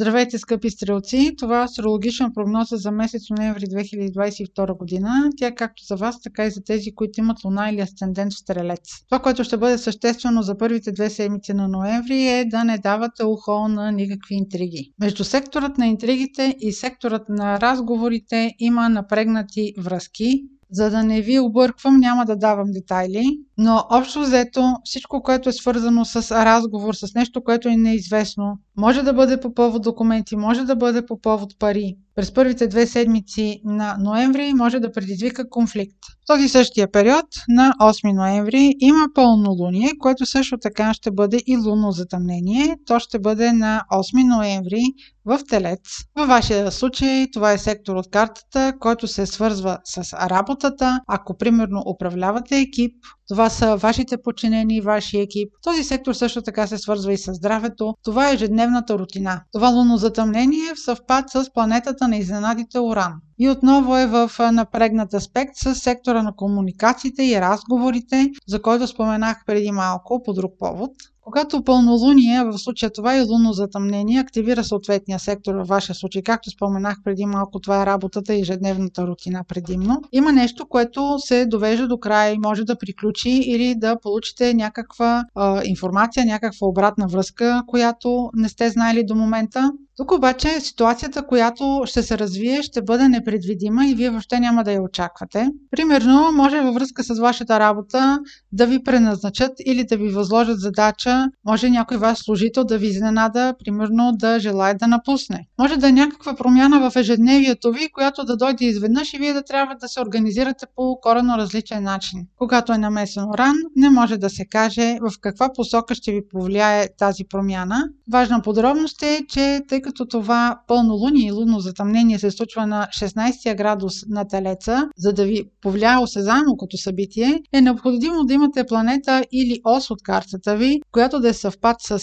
Здравейте, скъпи стрелци! Това е астрологична прогноза за месец ноември 2022 година. Тя е както за вас, така и за тези, които имат луна или асцендент в стрелец. Това, което ще бъде съществено за първите две седмици на ноември е да не давате ухо на никакви интриги. Между секторът на интригите и секторът на разговорите има напрегнати връзки, за да не ви обърквам, няма да давам детайли, но общо взето всичко, което е свързано с разговор, с нещо, което е неизвестно, може да бъде по повод документи, може да бъде по повод пари. През първите две седмици на ноември може да предизвика конфликт. В този същия период на 8 ноември има пълнолуние, което също така ще бъде и лунно затъмнение. То ще бъде на 8 ноември в Телец. Във вашия случай това е сектор от картата, който се свързва с работата. Ако примерно управлявате екип, това са вашите подчинени вашия екип. Този сектор също така се свързва и с здравето. Това е ежедневната рутина. Това лунно затъмнение в съвпад с планетата на изненадите Уран. И отново е в напрегнат аспект с сектора на комуникациите и разговорите, за който споменах преди малко по друг повод. Когато пълнолуние, в случая това е лунно затъмнение, активира съответния сектор във вашия случай, както споменах преди малко, това е работата и ежедневната рутина предимно. Има нещо, което се довежда до края и може да приключи или да получите някаква а, информация, някаква обратна връзка, която не сте знаели до момента. Тук обаче ситуацията, която ще се развие, ще бъде непредвидима и вие въобще няма да я очаквате. Примерно, може във връзка с вашата работа да ви преназначат или да ви възложат задача, може някой ваш служител да ви изненада, примерно да желая да напусне. Може да е някаква промяна в ежедневието ви, която да дойде изведнъж и вие да трябва да се организирате по коренно различен начин. Когато е намесено ран, не може да се каже в каква посока ще ви повлияе тази промяна. Важна подробност е, че тъй като това пълнолуние и лунно затъмнение се случва на 16 градус на Телеца, за да ви повлияе осезаемо като събитие, е необходимо да имате планета или ос от картата ви, която да е съвпад с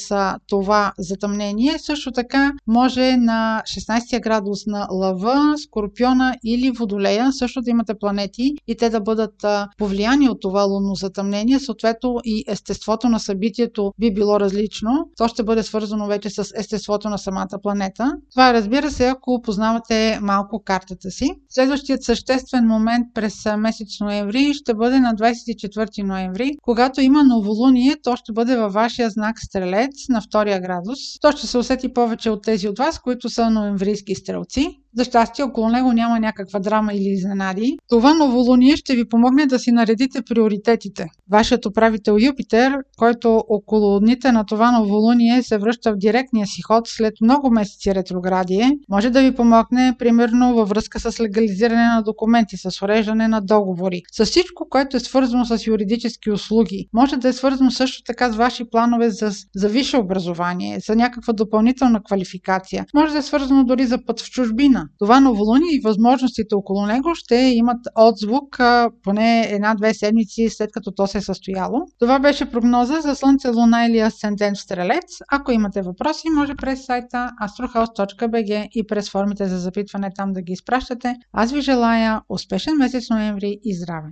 това затъмнение. Също така може на 16 градус на Лъва, Скорпиона или Водолея също да имате планети и те да бъдат повлияни от това лунно затъмнение. Съответно и естеството на събитието би било различно. То ще бъде свързано вече с естеството на самата планета. Това разбира се, ако познавате малко картата си. Следващият съществен момент през месец ноември ще бъде на 24 ноември, когато има новолуние, то ще бъде във вашия знак Стрелец на втория градус. То ще се усети повече от тези от вас, които са ноемврийски стрелци. За щастие, около него няма някаква драма или изненади. Това новолуние ще ви помогне да си наредите приоритетите. Вашият управител Юпитер, който около дните на това новолуние се връща в директния си ход след много месеци ретроградие, може да ви помогне примерно във връзка с легализиране на документи, с уреждане на договори, с всичко, което е свързано с юридически услуги. Може да е свързано също така с ваши планове за, за висше образование, за някаква допълнителна квалификация. Може да е свързано дори за път в чужбина. Това новолуние и възможностите около него ще имат отзвук поне една-две седмици след като то се е състояло. Това беше прогноза за Слънце, Луна или Асцендент в Стрелец. Ако имате въпроси, може през сайта astrohouse.bg и през формите за запитване там да ги изпращате. Аз ви желая успешен месец ноември и здраве!